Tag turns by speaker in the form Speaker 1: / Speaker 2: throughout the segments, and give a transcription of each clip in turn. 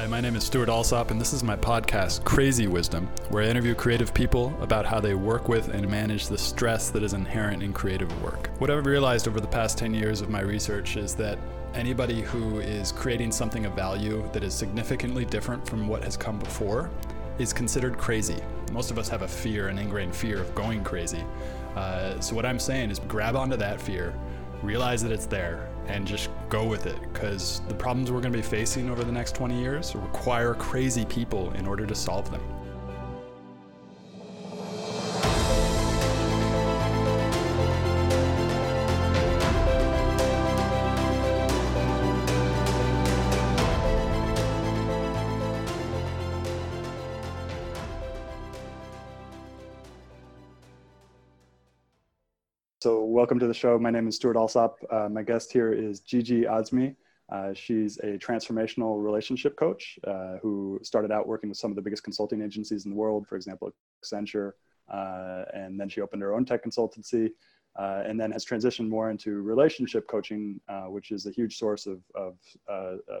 Speaker 1: Hi, my name is Stuart Alsop, and this is my podcast, Crazy Wisdom, where I interview creative people about how they work with and manage the stress that is inherent in creative work. What I've realized over the past 10 years of my research is that anybody who is creating something of value that is significantly different from what has come before is considered crazy. Most of us have a fear, an ingrained fear of going crazy. Uh, so, what I'm saying is grab onto that fear, realize that it's there, and just go with it because the problems we're going to be facing over the next 20 years require crazy people in order to solve them. To the show. My name is Stuart Alsop. Uh, my guest here is Gigi Azmy. Uh, she's a transformational relationship coach uh, who started out working with some of the biggest consulting agencies in the world, for example, Accenture. Uh, and then she opened her own tech consultancy uh, and then has transitioned more into relationship coaching, uh, which is a huge source of, of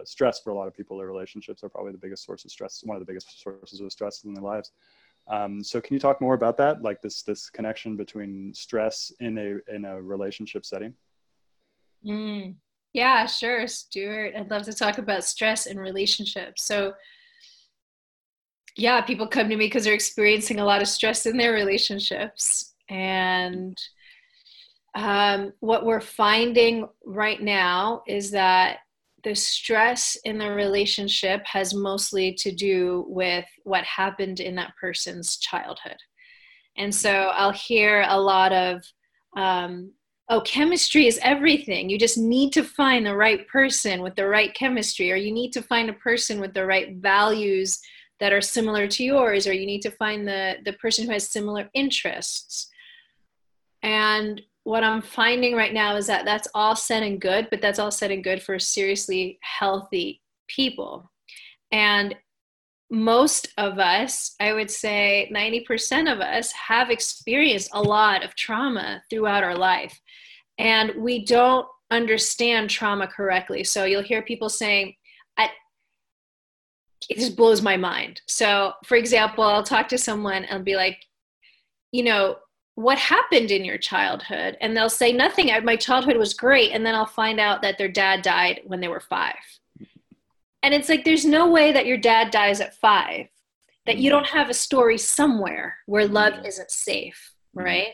Speaker 1: stress for a lot of people. Their relationships are probably the biggest source of stress, one of the biggest sources of stress in their lives. Um, so can you talk more about that, like this this connection between stress in a in a relationship setting?
Speaker 2: Mm, yeah, sure, Stuart. I'd love to talk about stress in relationships. So yeah, people come to me because they're experiencing a lot of stress in their relationships, and um, what we're finding right now is that the stress in the relationship has mostly to do with what happened in that person's childhood. And so I'll hear a lot of, um, oh, chemistry is everything. You just need to find the right person with the right chemistry, or you need to find a person with the right values that are similar to yours, or you need to find the, the person who has similar interests. And what I'm finding right now is that that's all said and good, but that's all said and good for seriously healthy people. And most of us, I would say 90% of us, have experienced a lot of trauma throughout our life. And we don't understand trauma correctly. So you'll hear people saying, it just blows my mind. So, for example, I'll talk to someone and be like, you know, what happened in your childhood and they'll say nothing my childhood was great and then i'll find out that their dad died when they were five. And it's like there's no way that your dad dies at five that you don't have a story somewhere where love isn't safe right?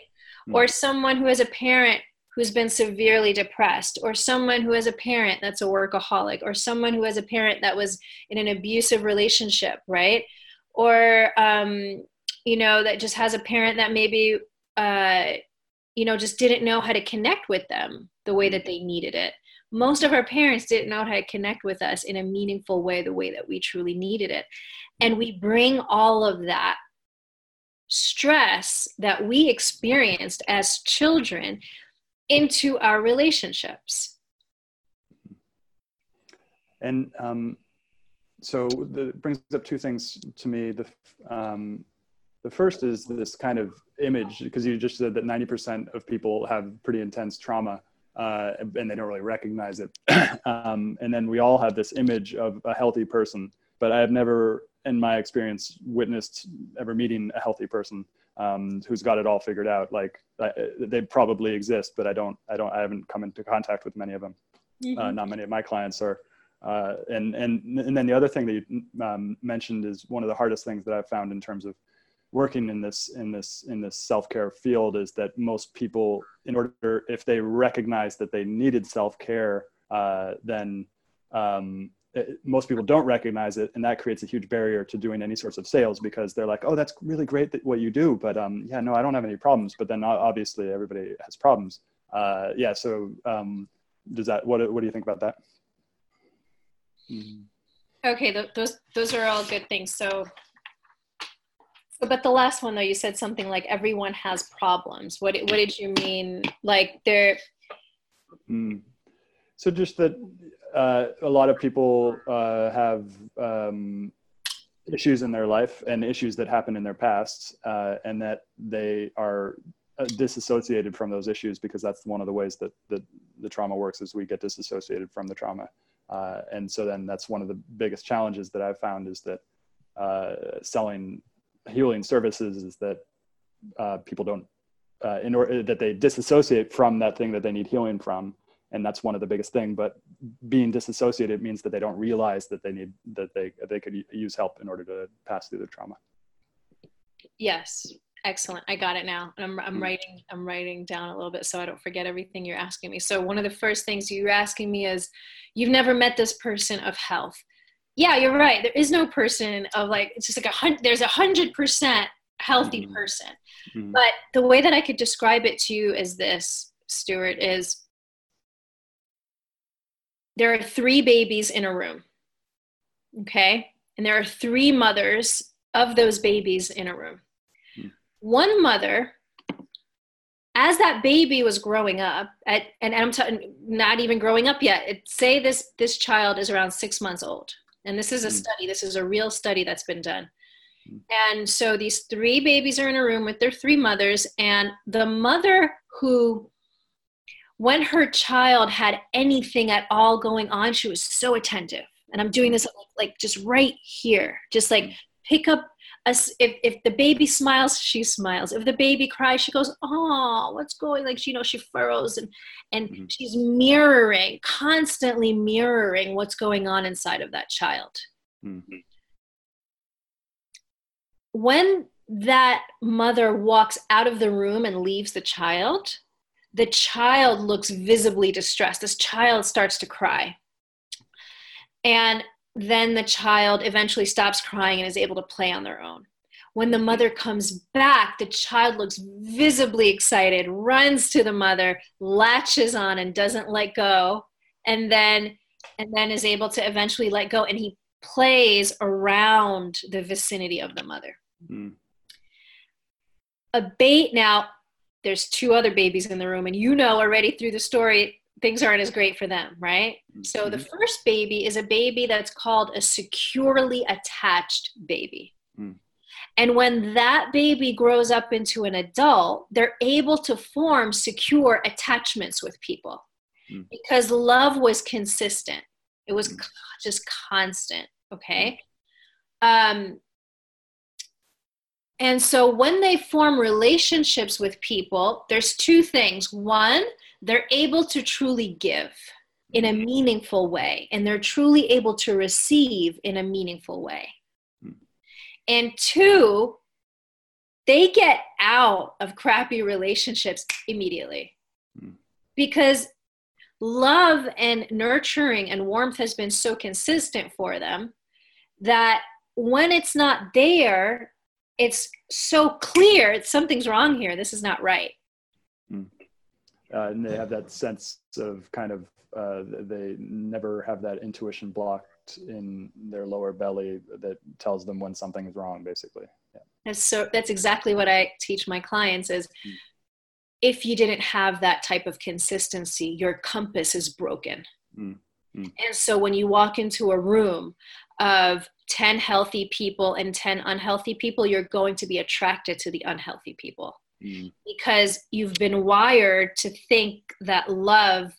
Speaker 2: Or someone who has a parent who's been severely depressed or someone who has a parent that's a workaholic or someone who has a parent that was in an abusive relationship right? Or um, you know that just has a parent that maybe uh, you know, just didn't know how to connect with them the way that they needed it. Most of our parents didn't know how to connect with us in a meaningful way, the way that we truly needed it. And we bring all of that stress that we experienced as children into our relationships.
Speaker 1: And um, so that brings up two things to me. The um, the first is this kind of image, because you just said that 90% of people have pretty intense trauma uh, and they don't really recognize it. um, and then we all have this image of a healthy person, but I have never, in my experience, witnessed ever meeting a healthy person um, who's got it all figured out. Like I, they probably exist, but I don't, I don't, I haven't come into contact with many of them. Uh, mm-hmm. Uh, not many of my clients are. Uh, and and and then the other thing that you um, mentioned is one of the hardest things that I've found in terms of working in this in this in this self-care field is that most people in order if they recognize that they needed self-care uh, then um, it, most people don't recognize it and that creates a huge barrier to doing any sorts of sales because they're like oh that's really great that what you do but um, yeah no i don't have any problems but then obviously everybody has problems uh, yeah so um, does that what, what do you think about that
Speaker 2: mm-hmm. okay th- those those are all good things so but the last one though, you said something like everyone has problems. What what did you mean? Like there.
Speaker 1: Mm. So just that uh, a lot of people uh, have um, issues in their life and issues that happen in their past, uh, and that they are uh, disassociated from those issues because that's one of the ways that, that the trauma works is we get disassociated from the trauma. Uh, and so then that's one of the biggest challenges that I've found is that uh, selling healing services is that uh, people don't uh, in order that they disassociate from that thing that they need healing from and that's one of the biggest thing but being disassociated means that they don't realize that they need that they they could use help in order to pass through the trauma.
Speaker 2: Yes. Excellent. I got it now and i'm, I'm mm writing i'm writing down a little bit so i don't forget everything you're asking me. So one of the first things you're asking me is you've never met this person of health yeah you're right there is no person of like it's just like a hundred there's a hundred percent healthy mm person mm but the way that i could describe it to you is this stuart is there are three babies in a room. Okay? And there are three mothers of those babies in a room. Hmm. One mother, as that baby was growing up, at, and I'm t- not even growing up yet, it, say this, this child is around six months old. And this is a hmm. study, this is a real study that's been done. Hmm. And so these three babies are in a room with their three mothers, and the mother who when her child had anything at all going on, she was so attentive. And I'm doing this like just right here, just like pick up if, if the baby smiles, she smiles. If the baby cries, she goes, "Oh, what's going?" Like she, you know, she furrows and and mm-hmm. she's mirroring, constantly mirroring what's going on inside of that child. Mm-hmm. When that mother walks out of the room and leaves the child, the child looks visibly distressed. This child starts to cry. And then the child eventually stops crying and is able to play on their own. When the mother comes back, the child looks visibly excited, runs to the mother, latches on and doesn't let go, and then and then is able to eventually let go and he plays around the vicinity of the mother. Mm. A bait now there's two other babies in the room and you know already through the story things aren't as great for them right so the mm-hmm. first baby is a baby that's called a securely attached baby mm. and when that baby grows up into an adult they're able to form secure attachments with people mm. because love was consistent it was mm. just constant okay mm. um and so when they form relationships with people, there's two things. One, they're able to truly give in a mm. meaningful way, and they're truly able to receive in a meaningful way. Mm. And two, they get out of crappy relationships immediately mm. because love and nurturing and warmth has been so consistent for them that when it's not there, it's so clear something's wrong here. This is not right.
Speaker 1: Uh, and they have that sense of kind of uh, they never have that intuition blocked in their lower belly that tells them when something is wrong basically
Speaker 2: yeah. that's so that's exactly what i teach my clients is mm. if you didn't have that type of consistency your compass is broken mm. Mm. and so when you walk into a room of 10 healthy people and 10 unhealthy people, you're going to be attracted to the unhealthy people mm. because you've been wired to think that love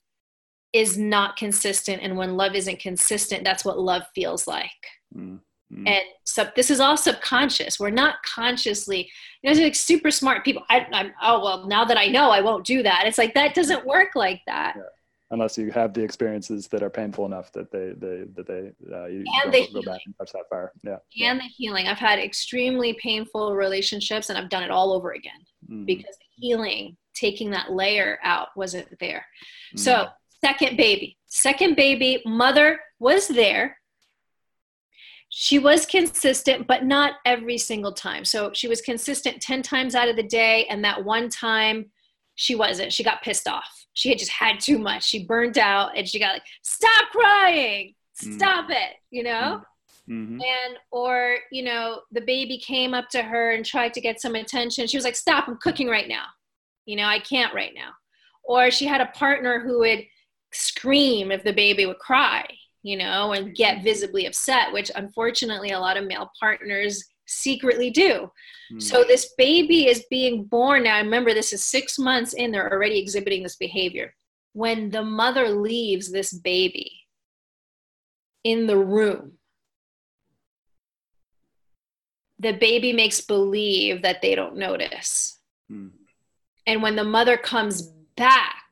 Speaker 2: is not consistent. And when love isn't consistent, that's what love feels like. Mm. Mm. And so this is all subconscious. We're not consciously, you know, like super smart people. I, am oh well, now that I know, I won't do that. It's like that doesn't work like that. Yeah
Speaker 1: unless you have the experiences that are painful enough that they they that they uh, you
Speaker 2: and
Speaker 1: don't go back and touch that fire. Yeah and
Speaker 2: yeah. the healing. I've had extremely painful relationships and i've done it all over again mm-hmm. because healing taking that layer out wasn't there. Mm-hmm. so second baby. Second baby mother was there. She was consistent but not every single time. So she was consistent 10 times out of the day and that one time she wasn't. She got pissed off she had just had too much. She burned out and she got like, stop crying, stop mm. it, you know? Mm-hmm. And, or, you know, the baby came up to her and tried to get some attention. She was like, stop, I'm cooking right now. You know, I can't right now. Or she had a partner who would scream if the baby would cry, you know, and get visibly upset, which unfortunately a lot of male partners secretly do. Mm. So this baby is being born now. Remember, this is six months in, they're already exhibiting this behavior. When the mother leaves this baby, in the room, the baby makes believe that they don't notice. Mm. And when the mother comes back,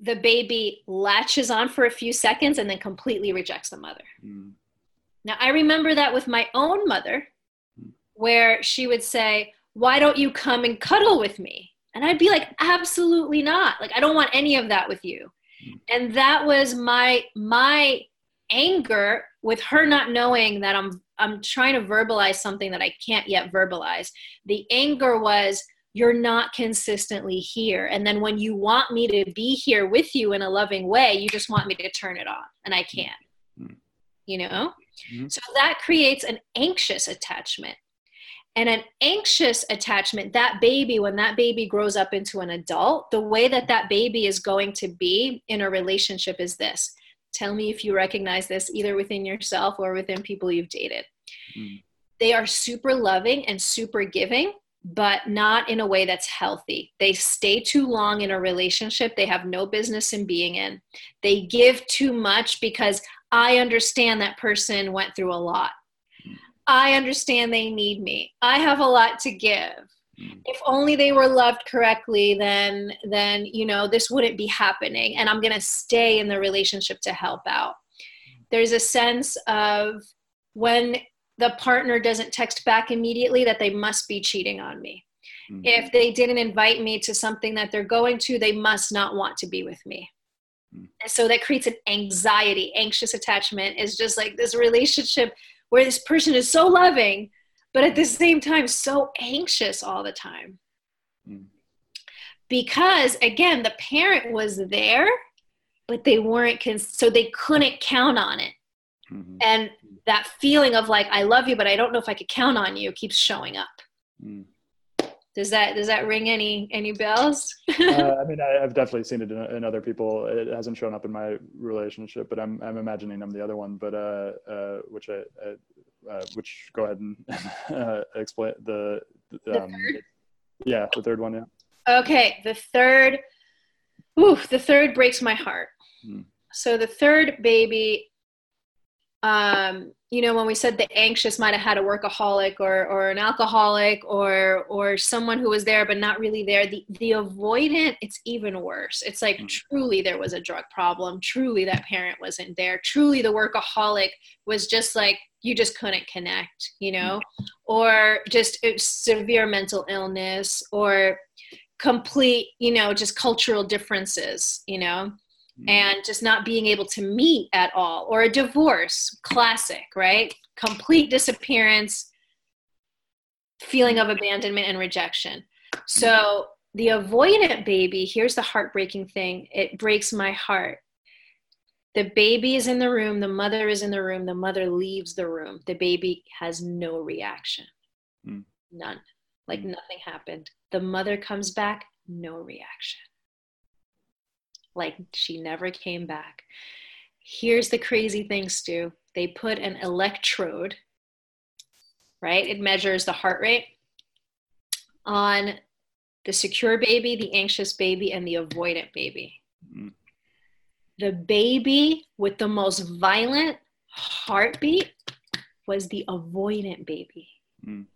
Speaker 2: the baby latches on for a few seconds and then completely rejects the mother. Mm. Now, I remember that with my own mother, where she would say, Why don't you come and cuddle with me? And I'd be like, Absolutely not. Like, I don't want any of that with you. And that was my, my, anger with her not knowing that I'm I'm trying to verbalize something that I can't yet verbalize. The anger was you're not consistently here. And then when you want me to be here with you in a loving way, you just want me to turn it on, and I can't. Mm-hmm. You know? Mm-hmm. So that creates an anxious attachment. And an anxious attachment, that baby, when that baby grows up into an adult, the way that that baby is going to be in a relationship is this. Tell me if you recognize this either within yourself or within people you've dated. Mm. They are super loving and super giving, but not in a way that's healthy. They stay too long in a relationship they have no business in being in. They give too much because I understand that person went through a lot. I understand they need me. I have a lot to give. If only they were loved correctly, then then you know this wouldn't be happening and I'm going to stay in the relationship to help out. There's a sense of when the partner doesn't text back immediately that they must be cheating on me. Mm-hmm. If they didn't invite me to something that they're going to, they must not want to be with me. Mm-hmm. And so that creates an anxiety. Anxious attachment is just like this relationship where this person is so loving, but at the same time, so anxious all the time. Mm-hmm. Because again, the parent was there, but they weren't, cons- so they couldn't count on it. Mm-hmm. And that feeling of like I love you, but I don't know if I could count on you keeps showing up. Mm. Does that does that ring any any bells?
Speaker 1: uh, I mean, I, have definitely seen it in, in, other people. It hasn't shown up in my relationship, but I'm I'm imagining I'm the other one. But uh, uh, which I, uh, which go ahead and uh, explain the, the um, yeah the third one yeah.
Speaker 2: Okay, the third. Ooh, the third breaks my heart. Mm. So the third baby um, you know, when we said the anxious might have had a workaholic or, or an alcoholic or or someone who was there but not really there, the, the avoidant, it's even worse. It's like mm. truly there was a drug problem. Truly that parent wasn't there. Truly the workaholic was just like you just couldn't connect, you know, mm. or just uh, severe mental illness or complete, you know, just cultural differences, you know Mm-hmm. and just not being able to meet at all, or a divorce, classic, right? Complete disappearance, feeling of abandonment and rejection. So, the avoidant baby, here's the heartbreaking thing it breaks my heart. The baby is in the room, the mother is in the room, the mother leaves the room. The baby has no reaction. Mm. None. Like mm. nothing happened. The mother comes back, no reaction like she never came back. Here's the crazy thing, Stu. They put an electrode, right? It measures the heart rate on the secure baby, the anxious baby, and the avoidant baby. Mm. The baby with the most violent heartbeat was the avoidant baby. Mm.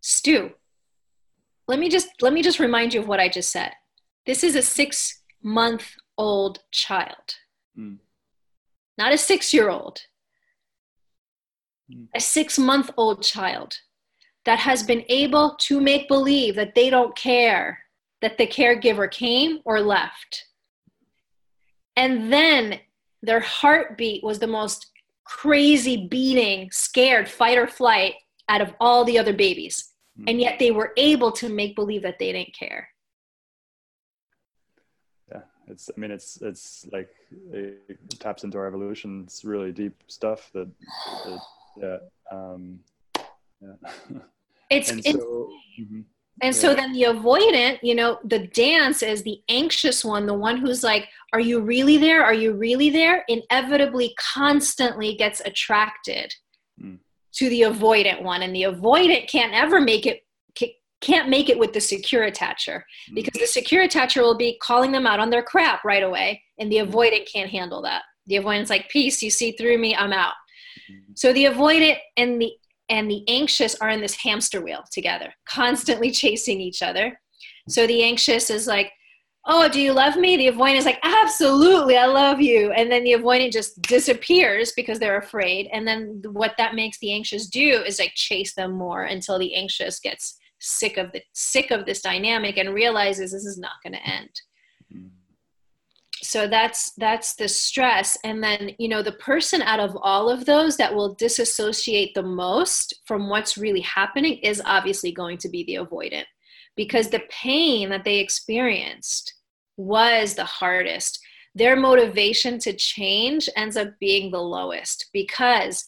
Speaker 2: Stu, let me just let me just remind you of what I just said. This is a six month old child, mm. not a six year old, mm. a six month old child that has been able to make believe that they don't care that the caregiver came or left. And then their heartbeat was the most crazy beating, scared, fight or flight out of all the other babies. Mm. And yet they were able to make believe that they didn't care
Speaker 1: it's i mean it's it's like it taps into our evolution it's really deep stuff that, that yeah um
Speaker 2: yeah it's and it's, so, mm-hmm. and yeah. so then the avoidant you know the dance is the anxious one the one who's like are you really there are you really there inevitably constantly gets attracted mm. to the avoidant one and the avoidant can't ever make it can't make it with the secure attacher mm. because the secure attacher will be calling them out on their crap right away and the avoidant can't handle that The avoidant's like, peace, you see through me, I'm out. Mm-hmm. So the avoidant and the and the anxious are in this hamster wheel together, constantly chasing each other. So the anxious is like, oh, do you love me? The avoidant is like, absolutely, I love you. And then the avoidant just disappears because they're afraid. And then what that makes the anxious do is like chase them more until the anxious gets sick of the sick of this dynamic and realizes this is not going to end. Mm-hmm. So that's that's the stress and then you know the person out of all of those that will disassociate the most from what's really happening is obviously going to be the avoidant because the pain that they experienced was the hardest. Their motivation to change ends up being the lowest because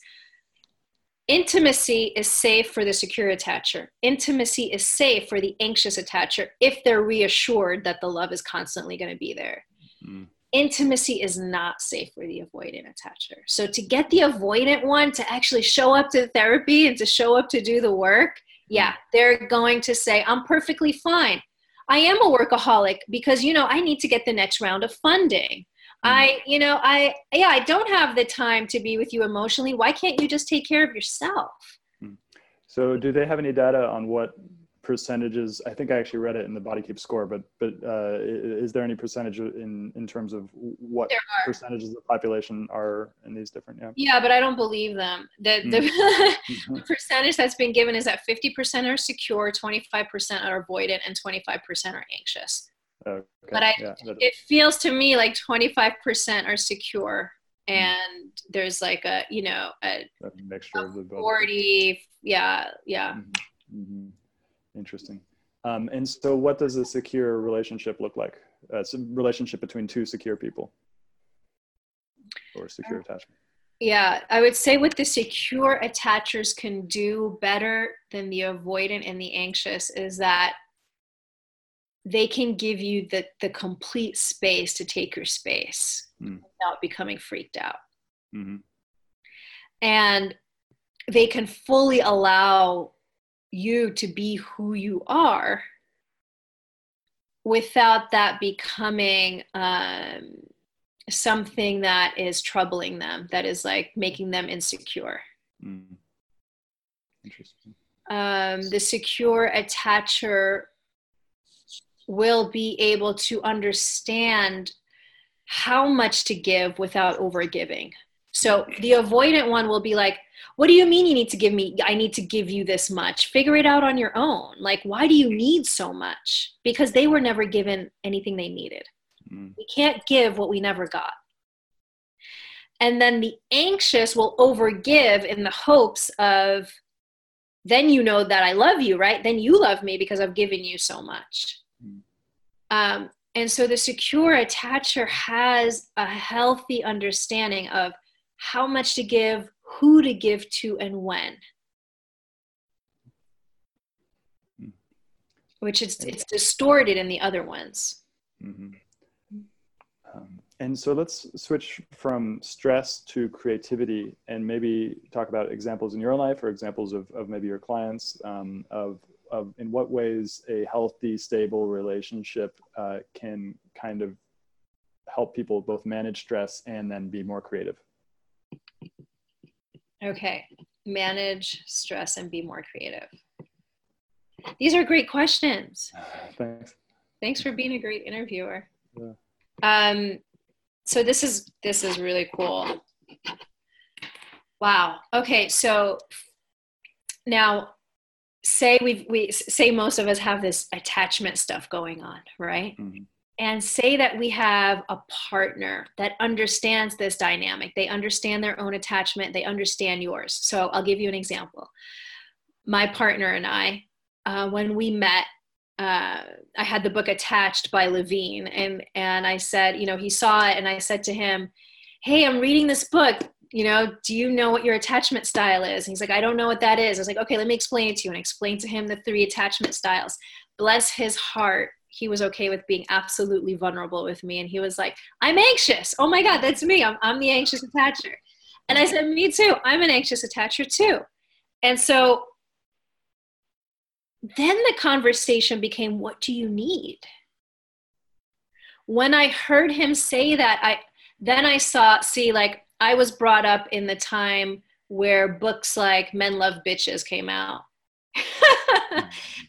Speaker 2: intimacy is safe for the secure attacher. Intimacy is safe for the anxious attacher if they're reassured that the love is constantly going to be there. Mm. Intimacy is not safe for the avoidant attacher. So, to get the avoidant one to actually show up to therapy and to show up to do the work, yeah, they're going to say, I'm perfectly fine. I am a workaholic because, you know, I need to get the next round of funding. Mm. I, you know, I, yeah, I don't have the time to be with you emotionally. Why can't you just take care of yourself? Mm.
Speaker 1: So, do they have any data on what percentages i think i actually read it in the body keep score but but uh, is there any percentage in in terms of what percentages of the population are in these different
Speaker 2: yeah yeah but i don't believe them the the, mm-hmm. the percentage that's been given is that 50% are secure 25% are avoidant and 25% are anxious okay. but I, yeah, it feels to me like 25% are secure and there's like a you know a, a mixture a of the 40 yeah yeah mm-hmm. Mm-hmm.
Speaker 1: Interesting. Um, and so, what does a secure relationship look like? Uh, it's a relationship between two secure people or secure attachment.
Speaker 2: Yeah, I would say what the secure attachers can do better than the avoidant and the anxious is that they can give you the, the complete space to take your space mm. without becoming freaked out. Mm-hmm. And they can fully allow you to be who you are without that becoming um, something that is troubling them, that is like making them insecure. Mm. Interesting. Um, the secure attacher will be able to understand how much to give without overgiving. So the avoidant one will be like, what do you mean you need to give me i need to give you this much figure it out on your own like why do you need so much because they were never given anything they needed mm. we can't give what we never got and then the anxious will overgive in the hopes of then you know that i love you right then you love me because i've given you so much. Um, and so the secure attacher has a healthy understanding of how much to give who to give to and when. Hmm. Which is it's distorted in the other ones. Mm-hmm.
Speaker 1: Um, and so let's switch from stress to creativity and maybe talk about examples in your own life or examples of, of maybe your clients um, of, of in what ways a healthy, stable relationship uh, can kind of help people both manage stress and then be more creative.
Speaker 2: Okay. Manage stress and be more creative. These are great questions.
Speaker 1: Thanks.
Speaker 2: Thanks for being a great interviewer. Yeah. Um, so this is this is really cool. Wow. Okay, so now say we we say most of us have this attachment stuff going on, right? Mm-hmm and say that we have a partner that understands this dynamic. They understand their own attachment, they understand yours. So I'll give you an example. My partner and I, uh, when we met, uh, I had the book attached by Levine, and and I said, you know, he saw it, and I said to him, "Hey, I'm reading this book. You know, do you know what your attachment style is?" And he's like, "I don't know what that is." I was like, "Okay, let me explain it to you." And I explained to him the three attachment styles. Bless his heart he was okay with being absolutely vulnerable with me. And he was like, I'm anxious. Oh my God, that's me. I'm, I'm the anxious attacher. And I said, Me too. I'm an anxious attacher too. And so then the conversation became, What do you need? When I heard him say that, I then i saw see like i was brought up in the time where books like men love bitches came out.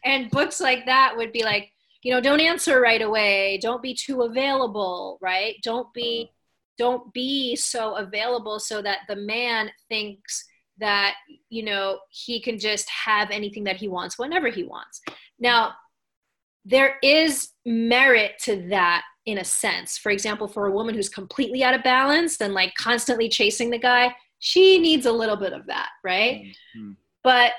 Speaker 2: And books like that would be like you know don't answer right away. Don't be too available right? Don't be uh-huh. don't be so available so that the man thinks that you know he can just have anything that he wants whenever he wants. Now there is merit to that in a sense for example for a woman who's completely out of balance and like constantly chasing the guy she needs a little bit of that right mm-hmm. but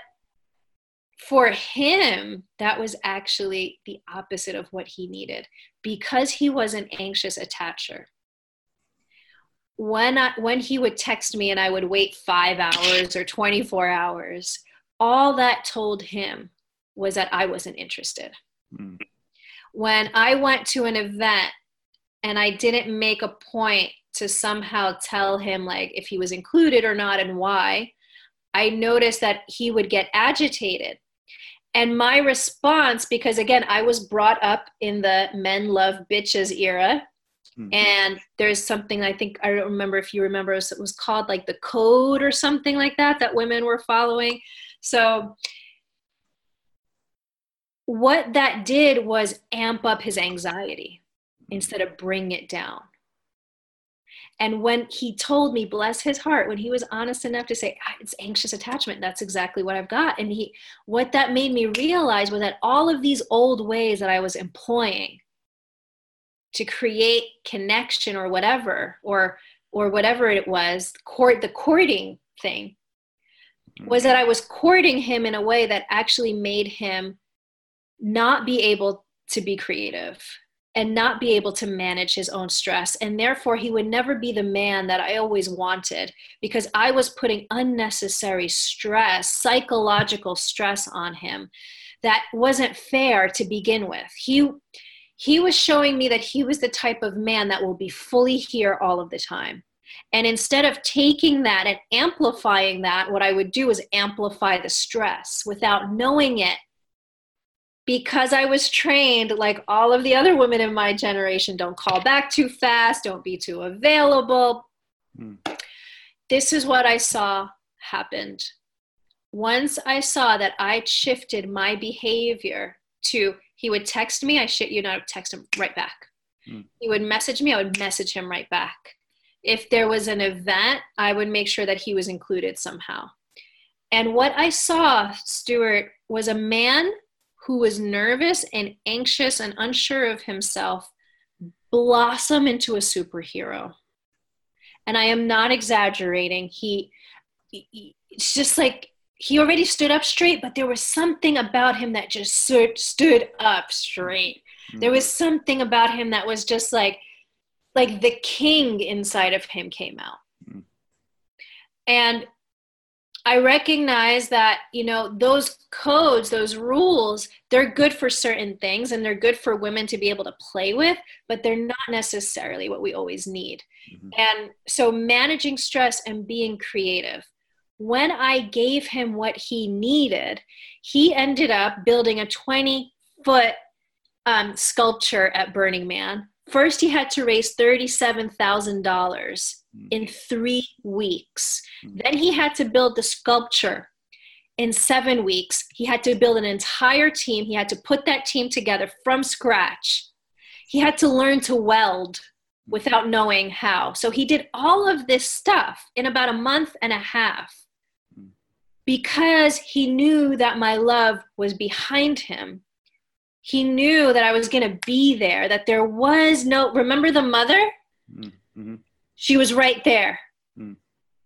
Speaker 2: for him that was actually the opposite of what he needed because he was an anxious attacher when I, when he would text me and I would wait 5 hours or 24 hours all that told him was that I wasn't interested mm. when I went to an event and I didn't make a point to somehow tell him like if he was included or not and why I noticed that he would get agitated and my response because again I was brought up in the men love bitches era Mm-hmm. And there's something I think I don't remember if you remember it was called like the code or something like that that women were following. So what that did was amp up his anxiety instead of bring it down. And when he told me, bless his heart, when he was honest enough to say, ah, it's anxious attachment, that's exactly what I've got. And he, what that made me realize was that all of these old ways that I was employing to create connection or whatever or or whatever it was court the courting thing was that i was courting him in a way that actually made him not be able to be creative and not be able to manage his own stress and therefore he would never be the man that i always wanted because i was putting unnecessary stress psychological stress on him that wasn't fair to begin with he he was showing me that he was the type of man that will be fully here all of the time. And instead of taking that and amplifying that, what I would do is amplify the stress without knowing it. Because I was trained, like all of the other women in my generation, don't call back too fast, don't be too available. Mm. This is what I saw happened. Once I saw that I shifted my behavior to he would text me, I shit you not, text him right back. Mm. He would message me, I would message him right back. If there was an event, I would make sure that he was included somehow. And what I saw, Stuart, was a man who was nervous and anxious and unsure of himself blossom into a superhero. And I am not exaggerating. He, he it's just like he already stood up straight, but there was something about him that just stood up straight. Mm-hmm. There was something about him that was just like, like the king inside of him came out. Mm-hmm. And I recognize that, you know, those codes, those rules, they're good for certain things and they're good for women to be able to play with, but they're not necessarily what we always need. Mm-hmm. And so managing stress and being creative when I gave him what he needed, he ended up building a 20 foot um, sculpture at Burning Man. First, he had to raise $37,000 hmm. in three weeks. Hmm. Then, he had to build the sculpture in seven weeks. He had to build an entire team. He had to put that team together from scratch. He had to learn to weld without knowing how. So, he did all of this stuff in about a month and a half because he knew that my love was behind him. He knew that I was going to be there, that there was no, remember the mother? Mm-hmm. She was right there. Mm.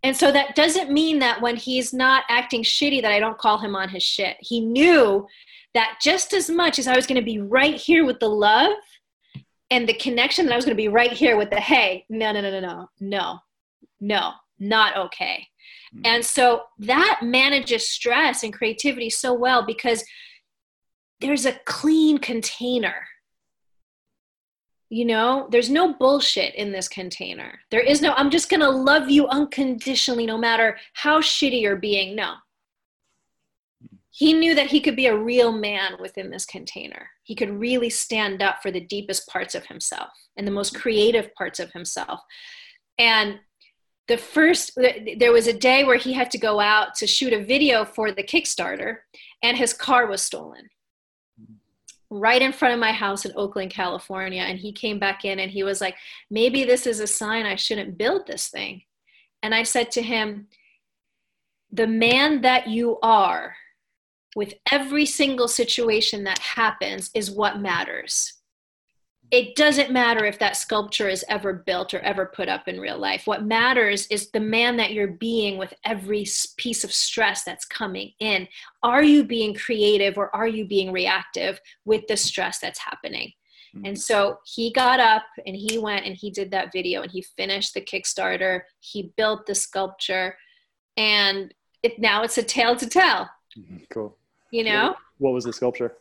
Speaker 2: And so that doesn't mean that when he's not acting shitty, that I don't call him on his shit. He knew that just as much as I was going to be right here with the love and the connection, that I was going to be right here with the hey, no, no, no, no, no, no, no, not okay. Mm-hmm. And so that manages stress and creativity so well because there's a clean container. You know, there's no bullshit in this container. There is no, I'm just going to love you unconditionally no matter how shitty you're being. No. He knew that he could be a real man within this container. He could really stand up for the deepest parts of himself and the most creative parts of himself and the first there was a day where he had to go out to shoot a video for the kickstarter and his car was stolen right in front of my house in oakland california and he came back in and he was like maybe this is a sign i shouldn't build this thing. And i said to him the man that you are with every single situation that happens is what matters it doesn't matter if that sculpture is ever built or ever put up in real life. What matters is the man that you're being with every piece of stress that's coming in. Are you being creative or are you being reactive with the stress that's happening? Mm-hmm. And so he got up and he went and he did that video and he finished the Kickstarter. He built the sculpture and it, now it's a tale to tell.
Speaker 1: Mm-hmm. Cool.
Speaker 2: You know?
Speaker 1: What, what was the sculpture?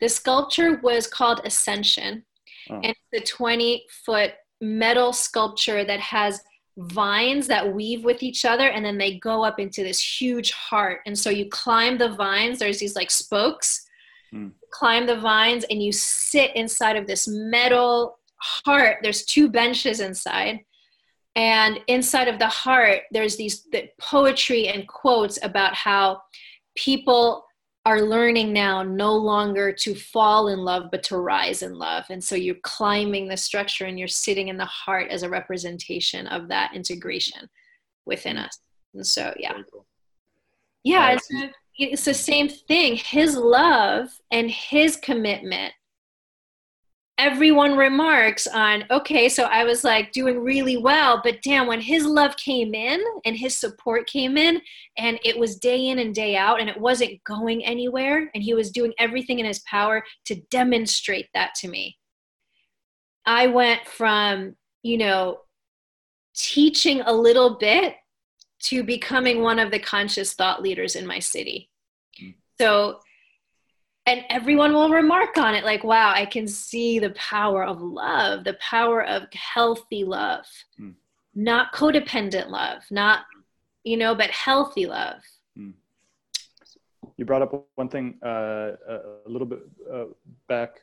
Speaker 2: The sculpture was called Ascension Oh. And it's a 20 foot metal sculpture that has vines that weave with each other and then they go up into this huge heart. And so you climb the vines, there's these like spokes, mm. climb the vines, and you sit inside of this metal heart. There's two benches inside. And inside of the heart, there's these the poetry and quotes about how people are learning now no longer to fall in love but to rise in love. And so you're climbing the structure and you're sitting in the heart as a representation of that integration within us. And so yeah. Yeah it's, it's the same thing. His love and his commitment everyone remarks on okay so i was like doing really well but damn when his love came in and his support came in and it was day in and day out and it wasn't going anywhere and he was doing everything in his power to demonstrate that to me i went from you know teaching a little bit to becoming one of the conscious thought leaders in my city mm. so and everyone will remark on it like wow i can see the power of love the power of healthy love mm. not codependent love not you know but healthy love mm.
Speaker 1: you brought up one thing uh, a little bit uh, back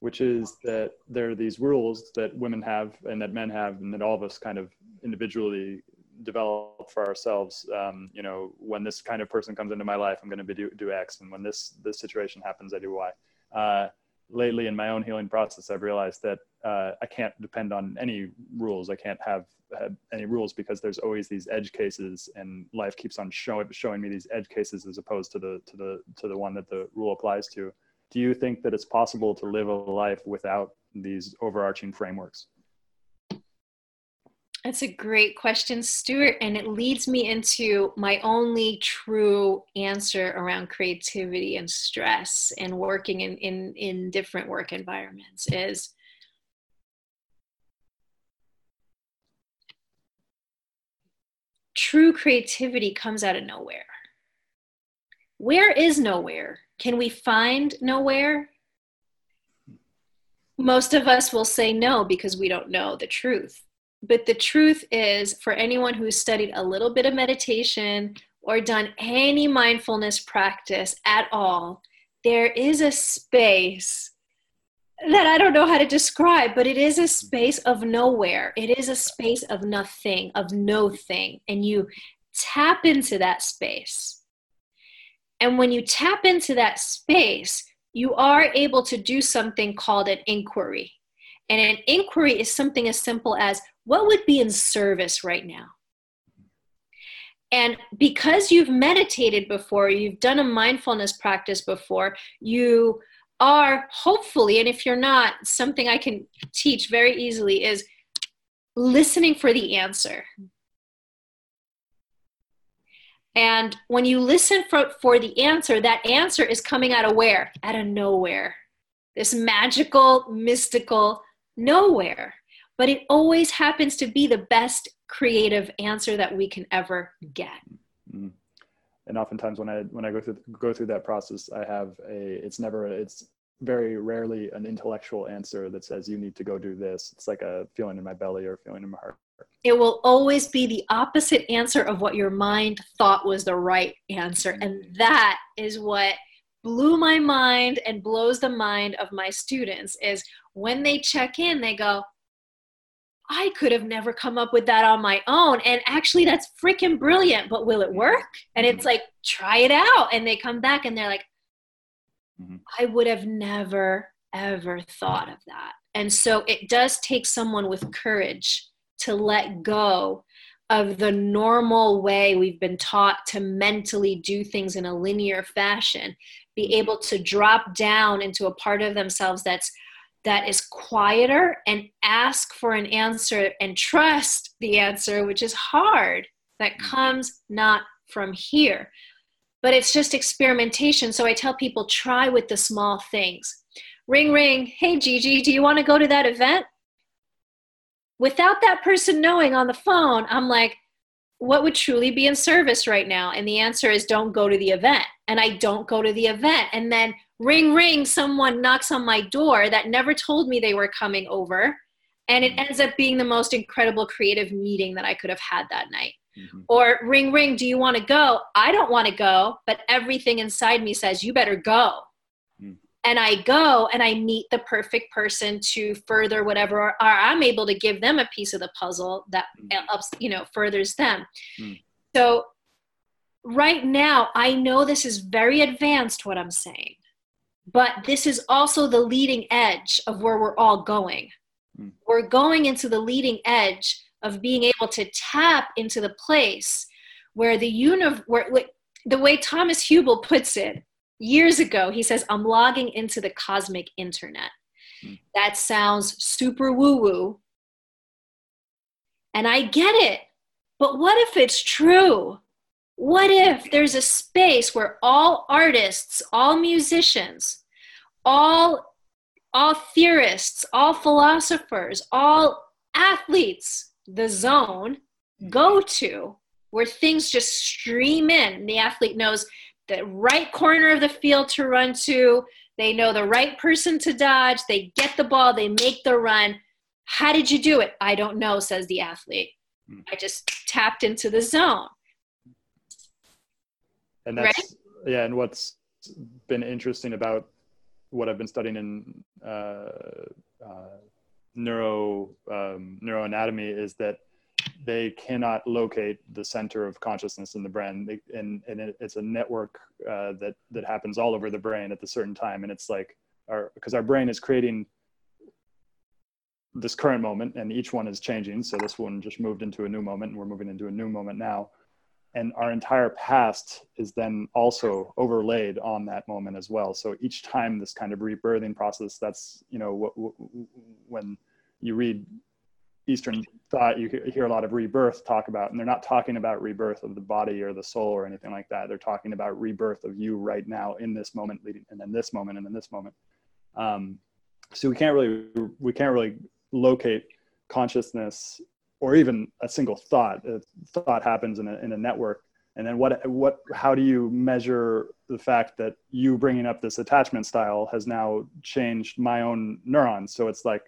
Speaker 1: which is that there are these rules that women have and that men have and that all of us kind of individually develop for ourselves um, you know when this kind of person comes into my life i'm going to do, do x and when this this situation happens i do y. Uh, lately in my own healing process i've realized that uh, i can't depend on any rules. I can't have, have, any rules because there's always these edge cases and life keeps on show, showing me these edge cases as opposed to the to the to the one that the rule applies to. Do you think that it's possible to live a life without these overarching frameworks
Speaker 2: that's a great question, Stuart. And it leads me into my only true answer around creativity and stress and working in, in, in different work environments is true creativity comes out of nowhere. Where is nowhere? Can we find nowhere? Most of us will say no because we don't know the truth but the truth is, for anyone who's studied a little bit of meditation or done any mindfulness practice at all, there is a space that I don't know how to describe, but it is a space of nowhere. It is a space of nothing, of no thing. And you tap into that space. And when you tap into that space, you are able to do something called an inquiry. And an inquiry is something as simple as what would be in service right now? And because you've meditated before, you've done a mindfulness practice before, you are hopefully, and if you're not, something I can teach very easily is listening for the answer. And when you listen for, for the answer, that answer is coming out of where? Out of nowhere. This magical, mystical nowhere but it always happens to be the best creative answer that we can ever get. Mm-hmm.
Speaker 1: and oftentimes when i when i go through go through that process i have a it's never it's very rarely an intellectual answer that says you need to go do this. It's like a feeling in my belly or feeling in my heart.
Speaker 2: It will always be the opposite answer of what your mind thought was the right answer. And that is what blew my mind and blows the mind of my students is when they check in they go I could have never come up with that on my own. And actually, that's freaking brilliant, but will it work? And it's like, try it out. And they come back and they're like, mm-hmm. I would have never, ever thought of that. And so it does take someone with courage to let go of the normal way we've been taught to mentally do things in a linear fashion be able to drop down into a part of themselves that's that is quieter and ask for an answer and trust the answer which is hard that mm. comes not from here but it's just experimentation so i tell people try with the small things ring ring hey gigi do you want to go to that event without that person knowing on the phone, I'm like, what would truly be in service right now? And the answer is don't go to the event. And I don't go to the event. And then ring, ring, someone knocks on my door that never told me they were coming over. And it ends up being the most incredible creative meeting that I could have had that night. Mm-hmm. Or ring, ring, do you want to go? I don't want to go, but everything inside me says, you better go and I go and I meet the perfect person to further whatever, or, I'm able to give them a piece of the puzzle that helps, mm. you know, furthers them. Mm. So right now, I know this is very advanced what I'm saying, but this is also the leading edge of where we're all going. Mm. We're going into the leading edge of being able to tap into the place where the universe, where the way Thomas Hübl puts it, years ago, he says, I'm logging into the cosmic internet. Hmm. That sounds super woo woo. And I get it. But what if it's true? What if there's a space where all artists, all musicians, all, all theorists, all philosophers, all athletes, the zone, hmm. go to where things just stream in? The athlete knows the right corner of the field to run to. They know the right person to dodge. They get the ball. They make the run. How did you do it? I don't know, says the athlete. Hmm. I just tapped into the zone.
Speaker 1: And that's, right? yeah, and what's been interesting about what I've been studying in uh, uh, neuro um, neuroanatomy is that they cannot locate the center of consciousness in the brain. They, and, and it, it's a network uh, that that happens all over the brain at a certain time. And it's like our because our brain is creating this current moment and each one is changing. So this one just moved into a new moment and we're moving into a new moment now and our entire past is then also overlaid on that moment as well so each time this kind of rebirthing process that's you know when you read Eastern thought, you hear a lot of rebirth talk about, and they're not talking about rebirth of the body or the soul or anything like that. They're talking about rebirth of you right now in this moment, leading, and then this moment, and then this moment. Um, so we can't really we can't really locate consciousness or even a single thought. A thought happens in a, in a network, and then what what how do you measure the fact that you bringing up this attachment style has now changed my own neurons? So it's like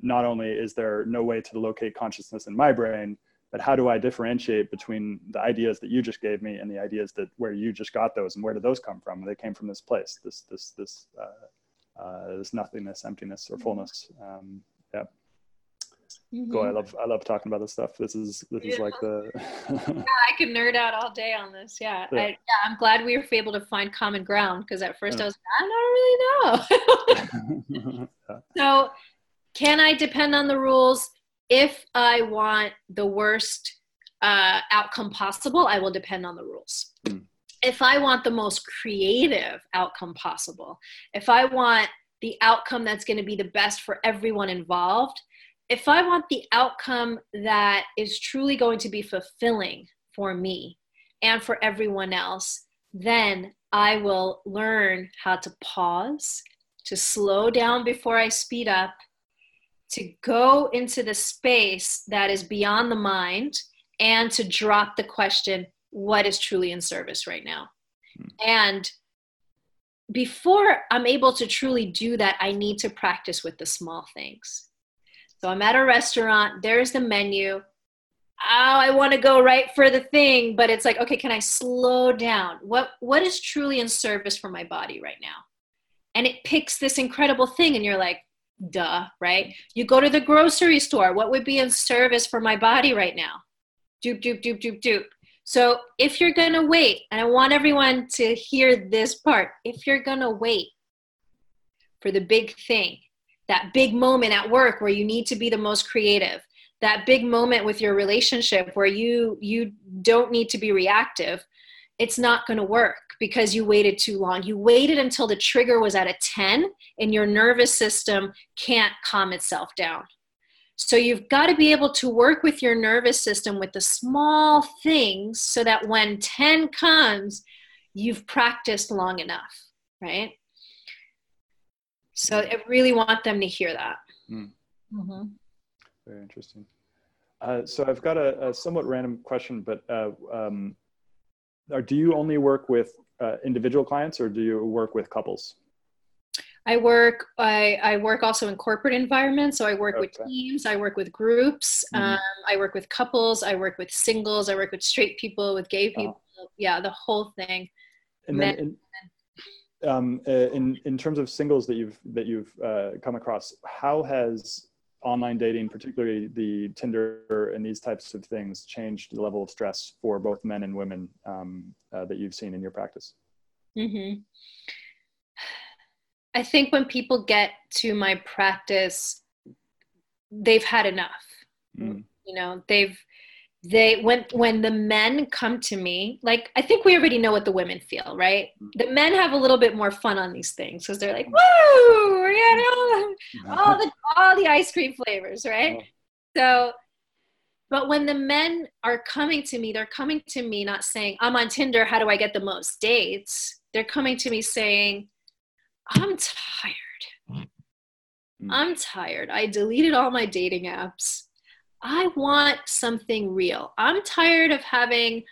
Speaker 1: not only is there no way to locate consciousness in my brain, but how do I differentiate between the ideas that you just gave me and the ideas that where you just got those and where did those come from? They came from this place, this this this uh, uh, this nothingness, emptiness, or fullness. Um. Mm-hmm. I love I love talking about this stuff. This is this yeah. is like the.
Speaker 2: yeah, I could nerd out all day on this. Yeah, yeah. I, yeah I'm glad we were able to find common ground because at first. I was I don't really know. so can I depend on the rules? If I want the worst uh, outcome possible, I will depend on the rules. Mm. If I want the most creative outcome possible, if I want the outcome that's going to be the best for everyone involved, if I want the outcome that is truly going to be fulfilling for me and for everyone else, then I will learn how to pause, to slow down before I speed up, to go into the space that is beyond the mind and to drop the question what is truly in service right now hmm. and before i'm able to truly do that i need to practice with the small things so i'm at a restaurant there's the menu oh i want to go right for the thing but it's like okay can i slow down what what is truly in service for my body right now and it picks this incredible thing and you're like duh, right? You go to the grocery store. What would be in service for my body right now? Doop, doop, doop, doop, doop. So if you're going to wait, and I want everyone to hear this part, if you're going to wait for the big thing, that big moment at work where you need to be the most creative, that big moment with your relationship where you you don't need to be reactive, it's not going to work because you waited too long. You waited until the trigger was at a 10 and your nervous system can't calm itself down. So you've got to be able to work with your nervous system with the small things so that when 10 comes, you've practiced long enough, right? So I really want them to hear that. Mm.
Speaker 1: Mm-hmm. Very interesting. Uh, so I've got a, a, somewhat random question, but uh, um, or do you only work with uh, individual clients or do you work with couples?
Speaker 2: I work. I, I work also in corporate environments. So I work okay. with teams. I work with groups. Mm-hmm. Um, I work with couples. I work with singles. I work with straight people, with gay oh. people. Oh. Yeah, the whole thing.
Speaker 1: And then, in, um, uh, in in terms of singles that you've that you've uh, come across, how has online dating, particularly the Tinder and these types of things, changed the level of stress for both men and women um, uh, that you've seen in your practice?
Speaker 2: Mm-hmm. I think when people get to my practice, they've had enough. Mm. You know, they've they when when the men come to me like i think we already know what the women feel right? The men have a little bit more fun on these things because they're like woo we're getting all, the all the ice cream flavors right? So but when the men are coming to me they're coming to me not saying i'm on tinder how do i get the most dates? They're coming to me saying i'm tired. Hmm. i'm tired. I deleted all my dating apps I want something real. I'm tired of having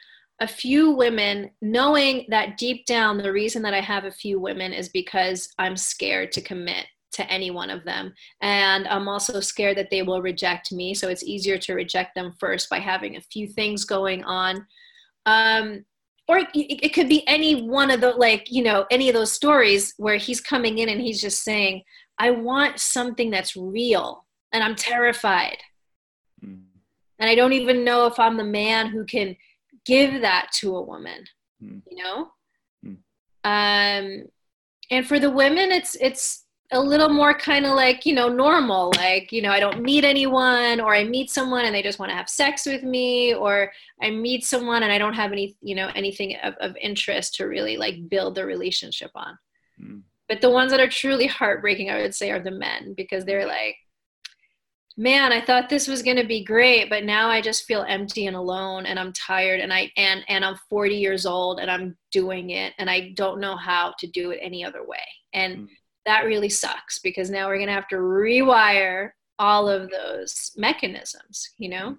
Speaker 2: a few women knowing that deep down the reason that I have a few women is because I'm scared to commit to any one of them. And I'm also scared that they will reject me. So it's easier to reject them first by having a few things going on. Um, or it, it could be any one of the, like, you know, any of those stories where he's coming in and he's just saying, I want something that's real and I'm terrified. And I don't even know if I'm the man who can give that to a woman, mm. you know? Mm. Um, and for the women, it's, it's a little more kind of like, you know, normal. Like, you know, I don't meet anyone or I meet someone and they just want to have sex with me or I meet someone and I don't have any, you know, anything of, of interest to really like build the relationship on. Mm. But the ones that are truly heartbreaking, I would say, are the men because they're like, man i thought this was going to be great but now i just feel empty and alone and i'm tired and i and and i'm 40 years old and i'm doing it and i don't know how to do it any other way and mm. that really sucks because now we're going to have to rewire all of those mechanisms you know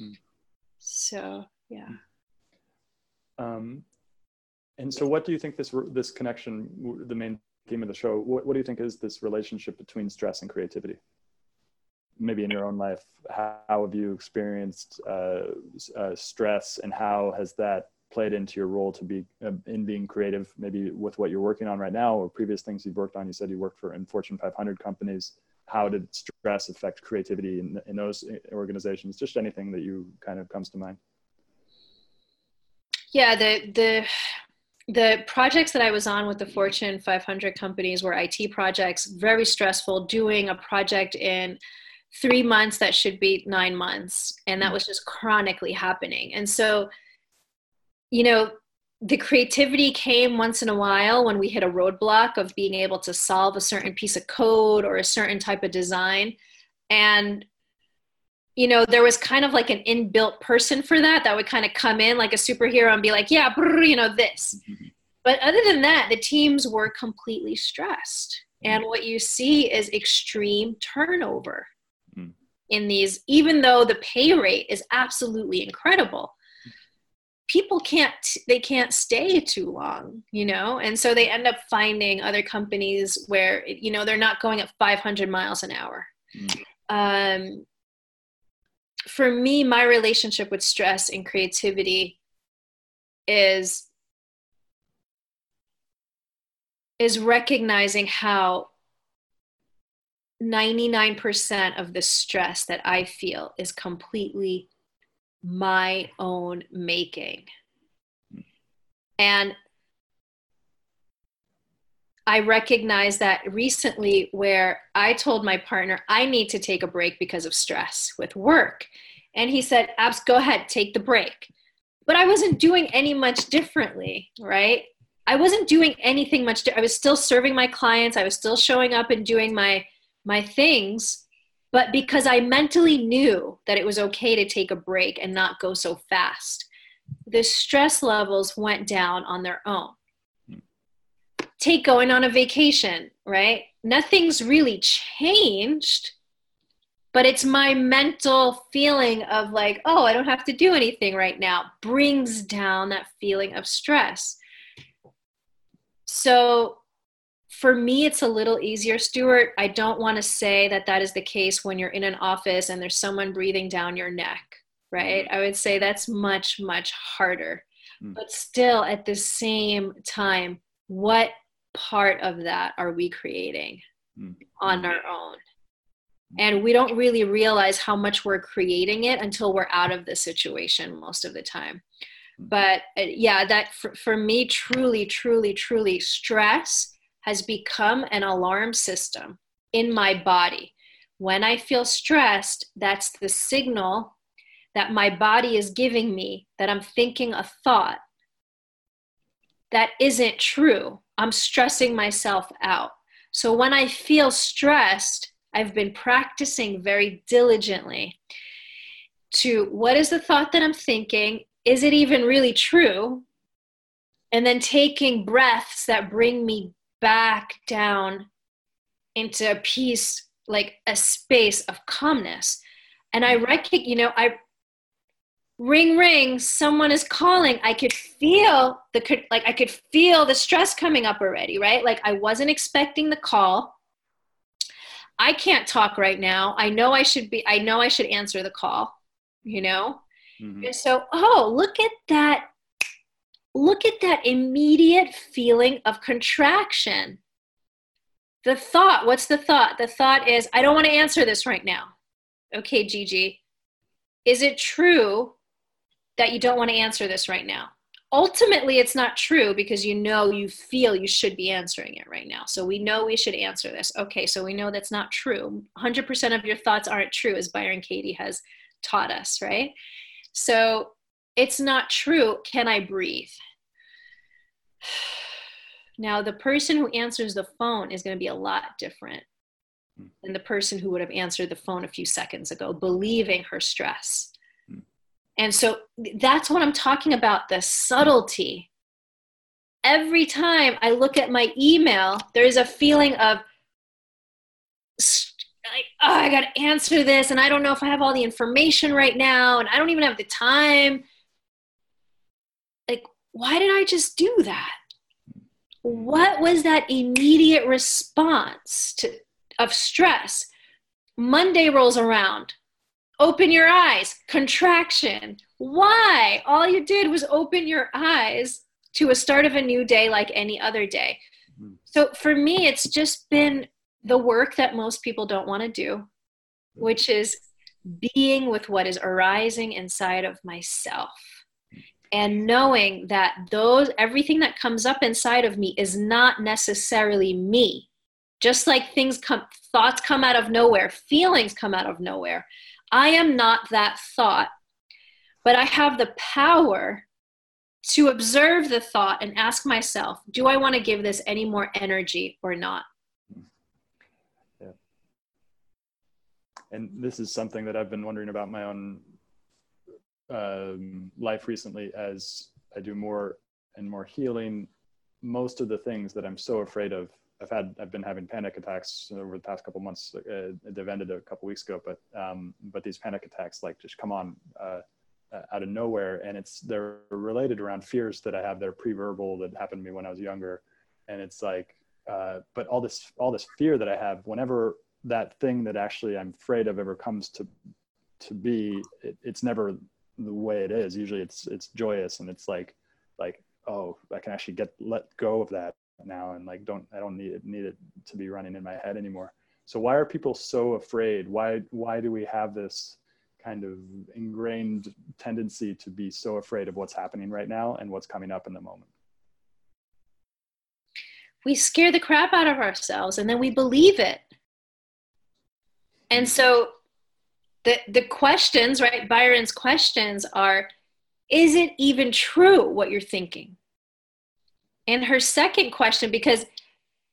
Speaker 2: mm. so yeah
Speaker 1: mm. um and so what do you think this this connection the main theme of the show what, what do you think is this relationship between stress and creativity maybe in your own life, how, have you experienced uh, uh, stress and how has that played into your role to be uh, in being creative, maybe with what you're working on right now or previous things you've worked on? You said you worked for in Fortune 500 companies. How did stress affect creativity in, in those organizations? Just anything that you kind of comes to mind.
Speaker 2: Yeah, the the the projects that I was on with the Fortune 500 companies were IT projects, very stressful. Doing a project in three months that should be nine months. And that mm. was just chronically happening. And so you know the creativity came once in a while when we hit a roadblock of being able to solve a certain piece of code or a certain type of design. And you know there was kind of like an inbuilt person for that that would kind of come in like a superhero and be like yeah brr, you know this. Mm-hmm. but other than that the teams were completely stressed. And what you see is extreme turnover in these even though the pay rate is absolutely incredible people can't they can't stay too long you know and so they end up finding other companies where you know they're not going at 500 miles an hour mm. um, for me my relationship with stress and creativity is is recognizing how 99% of the stress that I feel is completely my own making. And I recognize that recently where I told my partner I need to take a break because of stress with work. And he said, Abs, go ahead, take the break. But I wasn't doing any much differently, right? I wasn't doing anything much. I was still serving my clients. I was still showing up and doing my my things, but because I mentally knew that it was okay to take a break and not go so fast, the stress levels went down on their own. Take going on a vacation, right? Nothing's really changed, but it's my mental feeling of like, oh, I don't have to do anything right now, brings down that feeling of stress. So for me, it's a little easier, Stuart. I don't want to say that that is the case when you're in an office and there's someone breathing down your neck, right? Mm-hmm. I would say that's much, much harder. Mm. But still, at the same time, what part of that are we creating mm. on our own? Mm. And we don't really realize how much we're creating it until we're out of the situation most of the time. Mm. But uh, yeah, that for, for me, truly, truly, truly, stress has become an alarm system in my body. When I feel stressed, that's the signal that my body is giving me that I'm thinking a thought that isn't true. I'm stressing myself out. So when I feel stressed, I've been practicing very diligently to what is the thought that I'm thinking? Is it even really true? And then taking breaths that bring me back down into a peace, like a space of calmness. And I recognize, you know, I ring ring someone is calling. I could feel the like i could feel the stress coming up already right? Like i wasn't expecting the call. I can't talk right now. I know i should be i know i should answer the call you know? Mm-hmm. and so oh look at that look at that immediate feeling of contraction. The thought, what's the thought? The thought is, I don't want to answer this right now. Okay, Gigi, is it true that you don't want to answer this right now? Ultimately, it's not true because you know you feel you should be answering it right now. So we know we should answer this. Okay, so we know that's not true. 100% of your thoughts aren't true, as Byron Katie has taught us, right? So it's not true. Can I breathe? Now, the person who answers the phone is going to be a lot different hmm. than the person who would have answered the phone a few seconds ago, believing her stress. Hmm. And so that's what I'm talking about the subtlety. Every time I look at my email, there is a feeling of, like, oh, I got to answer this, and I don't know if I have all the information right now, and I don't even have the time why did I just do that? What was that immediate response to, of stress? Monday rolls around. Open your eyes, contraction. Why? All you did was open your eyes to a start of a new day like any other day. Mm-hmm. So for me, it's just been the work that most people don't want to do, which is being with what is arising inside of myself and knowing that those everything that comes up inside of me is not necessarily me. Just like things come thoughts come out of nowhere feelings come out of nowhere. I am not that thought but i have the power to observe the thought and ask myself do i want to give this any more energy or not?
Speaker 1: Yeah. And this is something that i've been wondering about my own um, life recently as I do more and more healing. Most of the things that I'm so afraid of, I've had, I've been having panic attacks over the past couple months. Uh, they've ended a couple weeks ago, but um, but these panic attacks like just come on uh, uh, out of nowhere, and it's they're related around fears that I have. They're pre-verbal that happened to me when I was younger, and it's like, uh, but all this all this fear that I have whenever that thing that actually I'm afraid of ever comes to to be, it, it's never the way it is usually it's it's joyous and it's like like oh i can actually get let go of that now and like don't i don't need it need it to be running in my head anymore So why are people so afraid? Why why do we have this kind of ingrained tendency to be so afraid of what's happening right now and what's coming up in the moment?
Speaker 2: We scare the crap out of ourselves and then we believe it. And so the the questions, right? Byron's questions are is it even true what you're thinking? And her second question because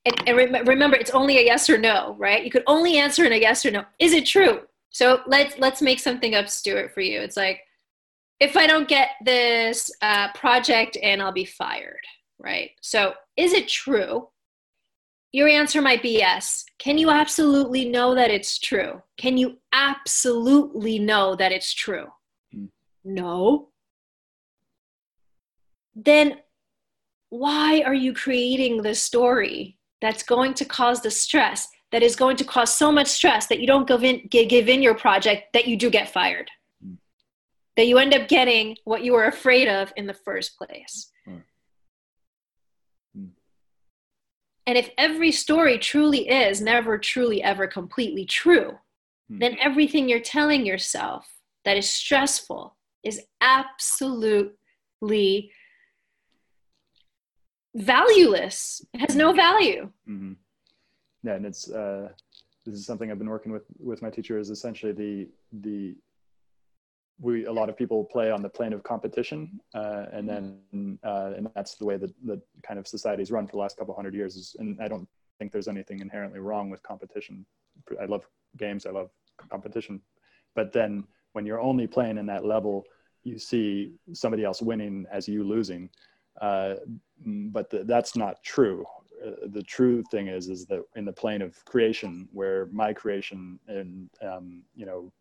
Speaker 2: and, and remember it's only a yes or no right you could only answer in a yes or no is it true so let's let's make something up stuart for you it's like if i don't get this uh, project and i'll be fired right so is it true your answer might be yes can you absolutely know that it's true can you absolutely know that it's true mm. no then why are you creating the story that's going to cause the stress that is going to cause so much stress that you don't give in, give in your project that you do get fired mm. that you end up getting what you were afraid of in the first place mm. And if every story truly is never truly ever completely true then everything you're telling yourself that is stressful is absolutely valueless. It has no value. Mm-hmm.
Speaker 1: Yeah, and it's uh, this is something I've been working with with my teacher. Is essentially the the we a lot of people play on the plane of competition, uh, and then uh, and that's the way that the kind of society's run for the last couple hundred years. Is, and I don't think there's anything inherently wrong with competition. I love games. I love competition, but then when you're only playing in that level, you see somebody else winning as you losing uh, but the, that's not true. Uh, the true thing is, is that in the plane of creation, where my creation and um, you know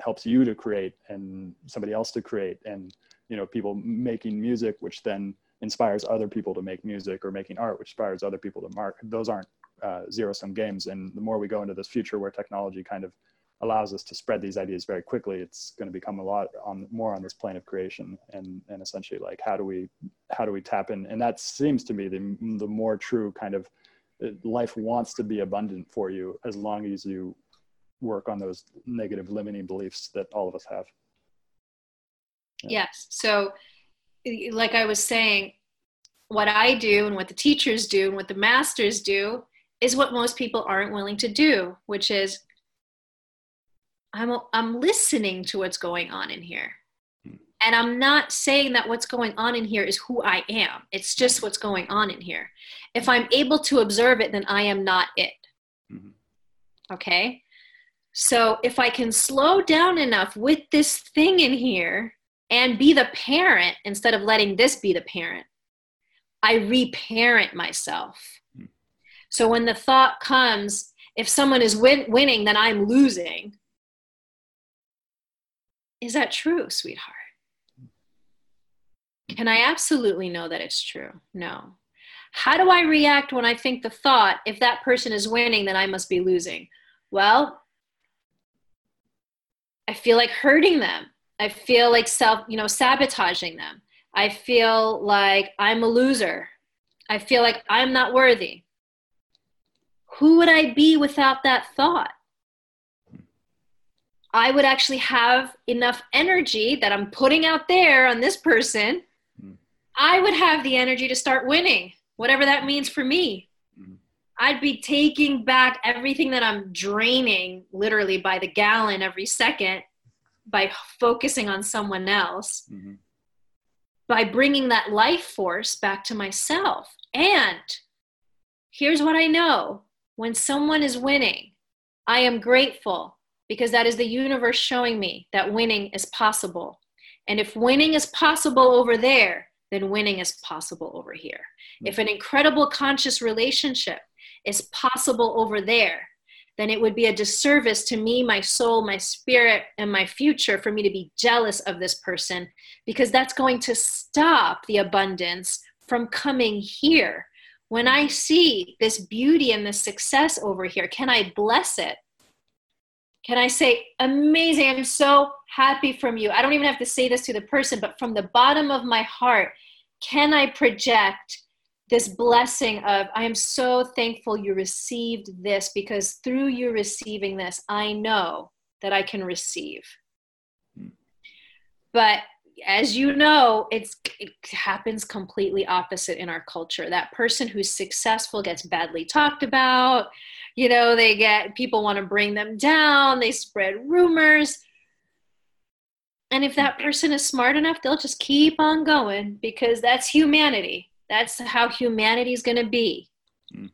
Speaker 1: helps you to create and somebody else to create, and you know people making music, which then inspires other people to make music, or making art, which inspires other people to mark. Those aren't uh, zero sum games. And the more we go into this future where technology kind of allows us to spread these ideas very quickly, it's going to become a lot on more on this plane of creation and and essentially like how do we how do we tap in? And that seems to me the the more true kind of uh, life wants to be abundant for you as long as you work on those negative limiting beliefs that all of us have.
Speaker 2: Yeah. Yes. So, like I was saying, what I do and what the teachers do and what the masters do is what most people aren't willing to do, which is I'm, I'm listening to what's going on in here. Hmm. And I'm not saying that what's going on in here is who I am. It's just what's going on in here. If I'm able to observe it, then I am not it. Mm-hmm. Okay? So if I can slow down enough with this thing in here and be the parent instead of letting this be the parent, I reparent myself. Mm-hmm. So when the thought comes, if someone is win- winning, then I'm losing is that true, sweetheart? Can I absolutely know that it's true? No. How do I react when I think the thought, if that person is winning, then I must be losing? Well, I feel like hurting them. I feel like self, you know, sabotaging them. I feel like I'm a loser. I feel like I'm not worthy. Who would I be without that thought? I would actually have enough energy that I'm putting out there on this person. Mm. I would have the energy to start winning, whatever that means for me. I'd be taking back everything that I'm draining literally by the gallon every second by focusing on someone else, mm-hmm. by bringing that life force back to myself. And here's what I know when someone is winning, I am grateful because that is the universe showing me that winning is possible. And if winning is possible over there, then winning is possible over here. If an incredible conscious relationship is possible over there, then it would be a disservice to me, my soul, my spirit, and my future for me to be jealous of this person because that's going to stop the abundance from coming here. When I see this beauty and this success over here, can I bless it? can I say, amazing, I'm so happy from you. I don't even have to say this to the person, but from the bottom of my heart, can I project this blessing of i am so thankful you received this because through you receiving this i know that i can receive. Hmm. but as you know it's it happens completely opposite in our culture. That person who's successful gets badly talked about you know they get people want to bring them down they spread rumors. And if that person is smart enough they'll just keep on going because that's humanity that's how humanity is going to be. Mm.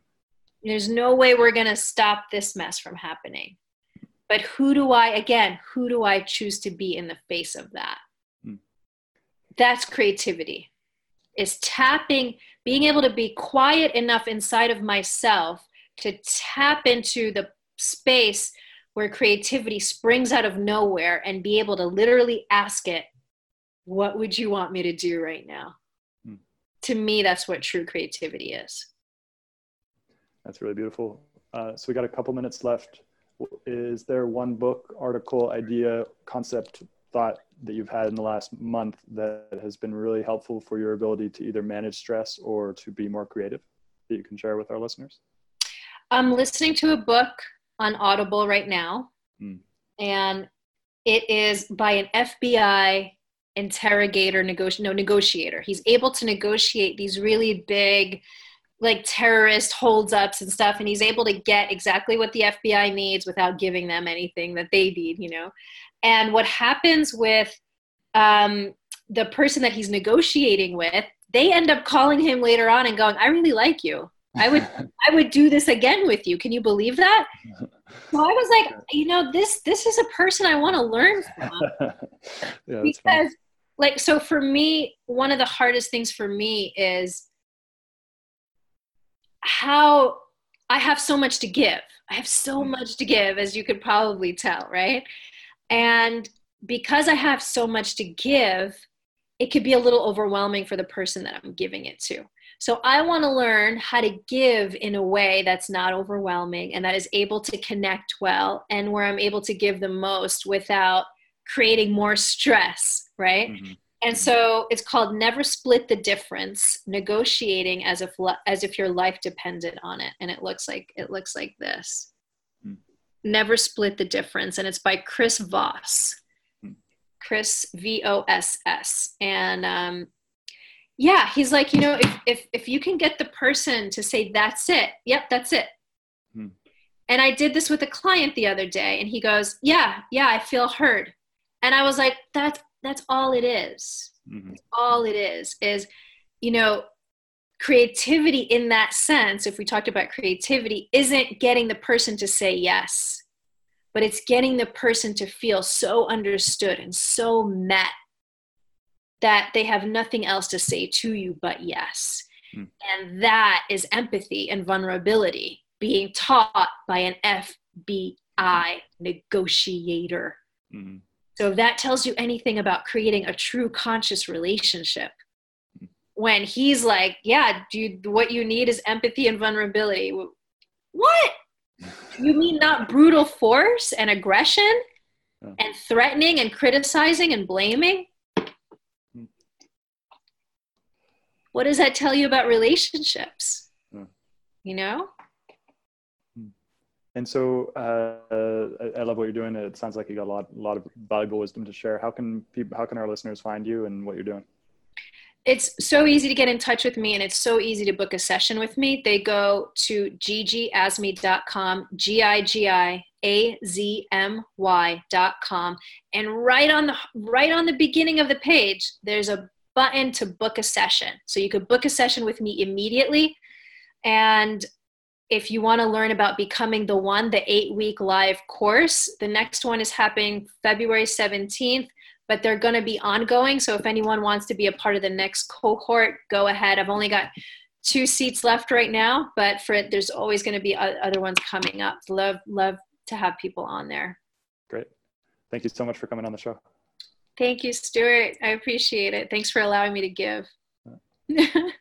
Speaker 2: There's no way we're going to stop this mess from happening. But who do I, again, who do I choose to be in the face of that? Mm. That's creativity. Is tapping, being able to be quiet enough inside of myself to tap into the space where creativity springs out of nowhere and be able to literally ask it, What would you want me to do right now? To me, that's what true creativity is.
Speaker 1: That's really beautiful. Uh, so we got a couple minutes left. Is there one book, article, idea, concept, thought that you've had in the last month that has been really helpful for your ability to either manage stress or to be more creative that you can share with our listeners?
Speaker 2: I'm listening to a book on Audible right now, mm. and it is by an FBI interrogator negoti- no negotiator. He's able to negotiate these really big like terrorist holds ups and stuff and he's able to get exactly what the FBI needs without giving them anything that they need you know? And what happens with um, the person that he's negotiating with they end up calling him later on and going i really like you. I would i would do this again with you. Can you believe that? So i was like you know this this is a person i want to learn from. Yeah, because like so for me one of the hardest things for me is how i have so much to give. I have so mm. much to give as you could probably tell right? And because i have so much to give it could be a little overwhelming for the person that i'm giving it to. So i want to learn how to give in a way that's not overwhelming and that is able to connect well and where i'm able to give the most without creating more stress right? Mm-hmm. And so it's called Never Split the Difference, negotiating as if as if your life depended on it. And it looks like it looks like this. Mm. Never Split the Difference. And it's by Chris Voss. Mm. Chris V O S S. And um, yeah, he's like, you know, if, if if you can get the person to say that's it, yep, that's it. Mm. And I did this with a client the other day, and he goes, Yeah, yeah, I feel heard. And I was like, that's that's all it is. Mm-hmm. all it is is you know creativity in that sense if we talked about creativity isn't getting the person to say yes but it's getting the person to feel so understood and so met that they have nothing else to say to you but yes mm. and that is empathy and vulnerability being taught by an fbi negotiator mm-hmm. So if that tells you anything about creating a true conscious relationship, when he's like, "Yeah, dude, what you need is empathy and vulnerability." What? You mean not brutal force and aggression and threatening and criticizing and blaming? Hmm. What does that tell you about relationships? Hmm. You know?
Speaker 1: And so uh, I love what you're doing. It sounds like you got a lot, a lot of valuable wisdom to share. How can people, how can our listeners find you and what you're doing?
Speaker 2: It's so easy to get in touch with me and it's so easy to book a session with me. They go to gigiazmy.com, G-I-G-I-A-Z-M-Y.com. And right on the, right on the beginning of the page, there's a button to book a session. So you could book a session with me immediately. And if you want to learn about becoming the one, the eight week live course, the next one is happening February 17th, but they're going to be ongoing. So if anyone wants to be a part of the next cohort, go ahead. I've only got two seats left right now, but for it, there's always going to be other ones coming up. Love, love to have people on there.
Speaker 1: Great. Thank you so much for coming on the show.
Speaker 2: Thank you, Stuart. I appreciate it. Thanks for allowing me to give.